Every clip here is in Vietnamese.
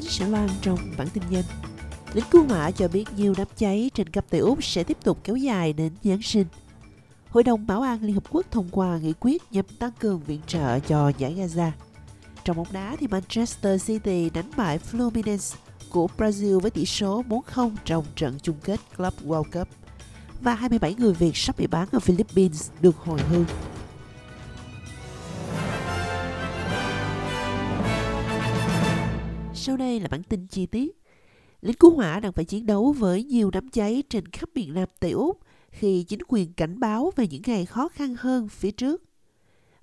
chính sẽ loan trong bản tin nhanh. Lính cứu hỏa cho biết nhiều đám cháy trên khắp Tây Úc sẽ tiếp tục kéo dài đến Giáng sinh. Hội đồng Bảo an Liên Hợp Quốc thông qua nghị quyết nhằm tăng cường viện trợ cho giải Gaza. Trong bóng đá thì Manchester City đánh bại Fluminense của Brazil với tỷ số 4-0 trong trận chung kết Club World Cup. Và 27 người Việt sắp bị bán ở Philippines được hồi hương. Sau đây là bản tin chi tiết. Lính cứu hỏa đang phải chiến đấu với nhiều đám cháy trên khắp miền Nam Tây Úc khi chính quyền cảnh báo về những ngày khó khăn hơn phía trước.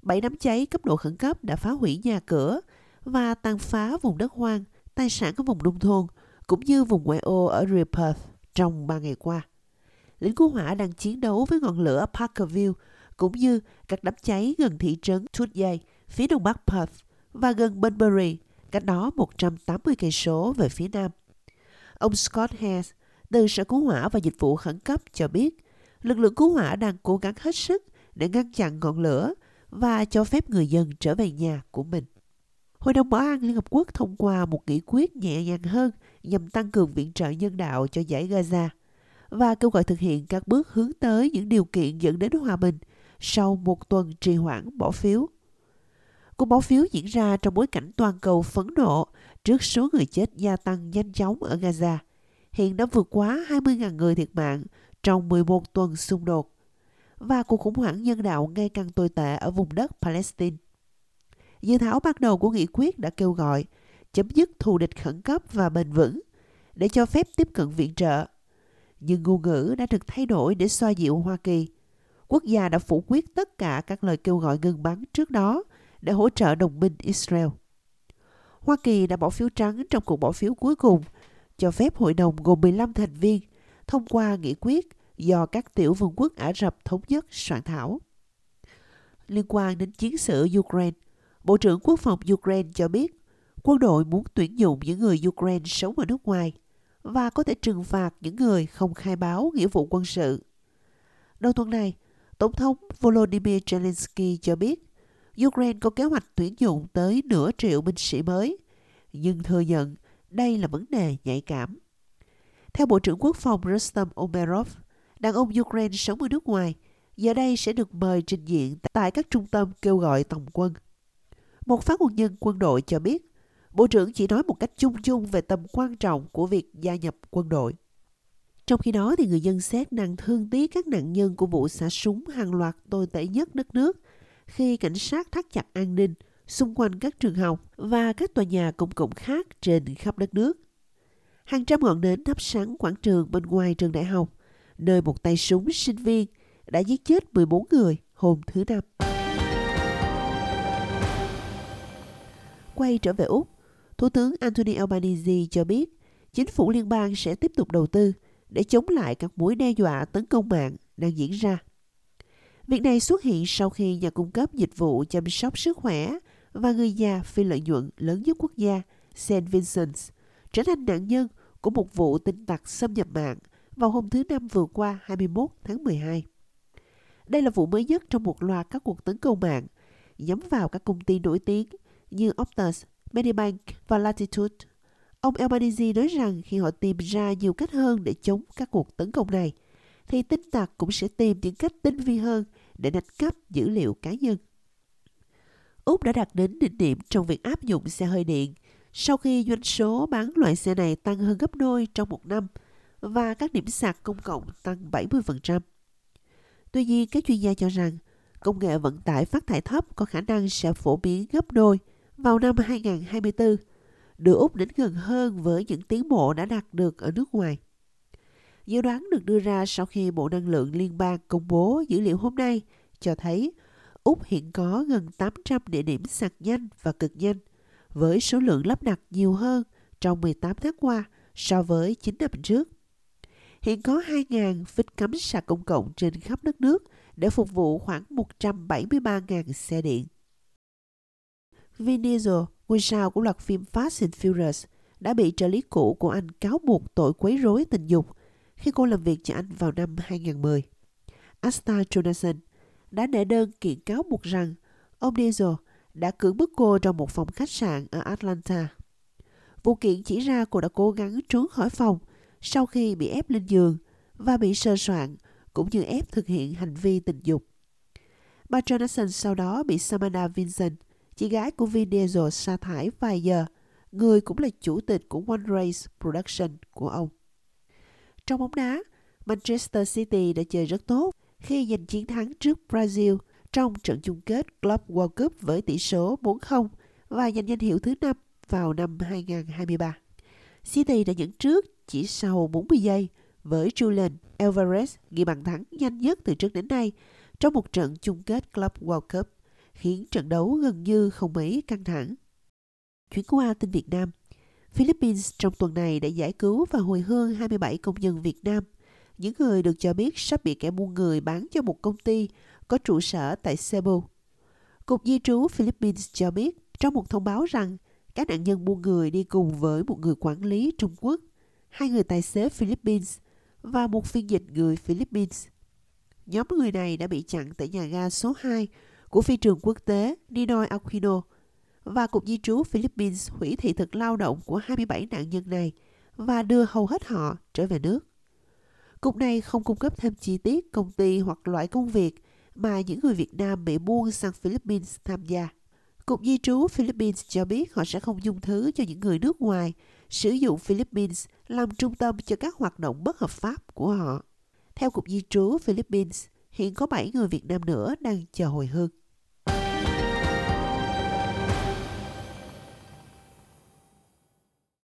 Bảy đám cháy cấp độ khẩn cấp đã phá hủy nhà cửa và tàn phá vùng đất hoang, tài sản ở vùng nông thôn, cũng như vùng ngoại ô ở Repurth trong ba ngày qua. Lính cứu hỏa đang chiến đấu với ngọn lửa Parkerville, cũng như các đám cháy gần thị trấn Tudyay, phía đông bắc Perth, và gần Bunbury, cách đó 180 cây số về phía nam. Ông Scott Hess từ Sở Cứu hỏa và Dịch vụ Khẩn cấp cho biết, lực lượng cứu hỏa đang cố gắng hết sức để ngăn chặn ngọn lửa và cho phép người dân trở về nhà của mình. Hội đồng Bảo an Liên Hợp Quốc thông qua một nghị quyết nhẹ nhàng hơn nhằm tăng cường viện trợ nhân đạo cho giải Gaza và kêu gọi thực hiện các bước hướng tới những điều kiện dẫn đến hòa bình sau một tuần trì hoãn bỏ phiếu. Cuộc bỏ phiếu diễn ra trong bối cảnh toàn cầu phẫn nộ trước số người chết gia tăng nhanh chóng ở Gaza. Hiện đã vượt quá 20.000 người thiệt mạng trong 11 tuần xung đột và cuộc khủng hoảng nhân đạo ngày càng tồi tệ ở vùng đất Palestine. Dự thảo ban đầu của nghị quyết đã kêu gọi chấm dứt thù địch khẩn cấp và bền vững để cho phép tiếp cận viện trợ. Nhưng ngôn ngữ đã được thay đổi để xoa dịu Hoa Kỳ. Quốc gia đã phủ quyết tất cả các lời kêu gọi ngừng bắn trước đó để hỗ trợ đồng minh Israel. Hoa Kỳ đã bỏ phiếu trắng trong cuộc bỏ phiếu cuối cùng cho phép hội đồng gồm 15 thành viên thông qua nghị quyết do các tiểu vương quốc Ả Rập Thống Nhất soạn thảo. Liên quan đến chiến sự Ukraine, Bộ trưởng Quốc phòng Ukraine cho biết quân đội muốn tuyển dụng những người Ukraine sống ở nước ngoài và có thể trừng phạt những người không khai báo nghĩa vụ quân sự. Đầu tuần này, Tổng thống Volodymyr Zelensky cho biết Ukraine có kế hoạch tuyển dụng tới nửa triệu binh sĩ mới, nhưng thừa nhận đây là vấn đề nhạy cảm. Theo Bộ trưởng Quốc phòng Rustem Omerov, đàn ông Ukraine sống ở nước ngoài giờ đây sẽ được mời trình diện tại các trung tâm kêu gọi tổng quân. Một phát ngôn nhân quân đội cho biết, Bộ trưởng chỉ nói một cách chung chung về tầm quan trọng của việc gia nhập quân đội. Trong khi đó, thì người dân xét đang thương tiếc các nạn nhân của vụ xả súng hàng loạt tồi tệ nhất đất nước khi cảnh sát thắt chặt an ninh xung quanh các trường học và các tòa nhà công cộng khác trên khắp đất nước. Hàng trăm ngọn nến thắp sáng quảng trường bên ngoài trường đại học, nơi một tay súng sinh viên đã giết chết 14 người hôm thứ Năm. Quay trở về Úc, Thủ tướng Anthony Albanese cho biết chính phủ liên bang sẽ tiếp tục đầu tư để chống lại các mối đe dọa tấn công mạng đang diễn ra. Việc này xuất hiện sau khi nhà cung cấp dịch vụ chăm sóc sức khỏe và người già phi lợi nhuận lớn nhất quốc gia, St. Vincent, trở thành nạn nhân của một vụ tin tặc xâm nhập mạng vào hôm thứ Năm vừa qua 21 tháng 12. Đây là vụ mới nhất trong một loạt các cuộc tấn công mạng nhắm vào các công ty nổi tiếng như Optus, Medibank và Latitude. Ông Albanese nói rằng khi họ tìm ra nhiều cách hơn để chống các cuộc tấn công này, thì tin tặc cũng sẽ tìm những cách tinh vi hơn để đánh cắp dữ liệu cá nhân. Úc đã đạt đến đỉnh điểm trong việc áp dụng xe hơi điện sau khi doanh số bán loại xe này tăng hơn gấp đôi trong một năm và các điểm sạc công cộng tăng 70%. Tuy nhiên, các chuyên gia cho rằng công nghệ vận tải phát thải thấp có khả năng sẽ phổ biến gấp đôi vào năm 2024, đưa Úc đến gần hơn với những tiến bộ đã đạt được ở nước ngoài. Dự đoán được đưa ra sau khi Bộ Năng lượng Liên bang công bố dữ liệu hôm nay cho thấy Úc hiện có gần 800 địa điểm sạc nhanh và cực nhanh, với số lượng lắp đặt nhiều hơn trong 18 tháng qua so với 9 năm trước. Hiện có 2.000 phích cắm sạc công cộng trên khắp đất nước để phục vụ khoảng 173.000 xe điện. Vin Diesel, ngôi sao của loạt phim Fast and Furious, đã bị trợ lý cũ của anh cáo buộc tội quấy rối tình dục khi cô làm việc cho anh vào năm 2010. Asta Jonasson đã đệ đơn kiện cáo buộc rằng ông Diesel đã cưỡng bức cô trong một phòng khách sạn ở Atlanta. Vụ kiện chỉ ra cô đã cố gắng trốn khỏi phòng sau khi bị ép lên giường và bị sơ soạn cũng như ép thực hiện hành vi tình dục. Bà Jonathan sau đó bị Samantha Vincent, chị gái của Vin Diesel sa thải vài giờ, người cũng là chủ tịch của One Race Production của ông. Trong bóng đá, Manchester City đã chơi rất tốt khi giành chiến thắng trước Brazil trong trận chung kết Club World Cup với tỷ số 4-0 và giành danh hiệu thứ năm vào năm 2023. City đã dẫn trước chỉ sau 40 giây với Julian Alvarez ghi bàn thắng nhanh nhất từ trước đến nay trong một trận chung kết Club World Cup, khiến trận đấu gần như không mấy căng thẳng. Chuyển qua tin Việt Nam, Philippines trong tuần này đã giải cứu và hồi hương 27 công nhân Việt Nam, những người được cho biết sắp bị kẻ buôn người bán cho một công ty có trụ sở tại Cebu. Cục Di trú Philippines cho biết trong một thông báo rằng các nạn nhân buôn người đi cùng với một người quản lý Trung Quốc, hai người tài xế Philippines và một phiên dịch người Philippines. Nhóm người này đã bị chặn tại nhà ga số 2 của phi trường quốc tế Ninoy Aquino và Cục Di trú Philippines hủy thị thực lao động của 27 nạn nhân này và đưa hầu hết họ trở về nước. Cục này không cung cấp thêm chi tiết công ty hoặc loại công việc mà những người Việt Nam bị buôn sang Philippines tham gia. Cục Di trú Philippines cho biết họ sẽ không dung thứ cho những người nước ngoài sử dụng Philippines làm trung tâm cho các hoạt động bất hợp pháp của họ. Theo Cục Di trú Philippines, hiện có 7 người Việt Nam nữa đang chờ hồi hương.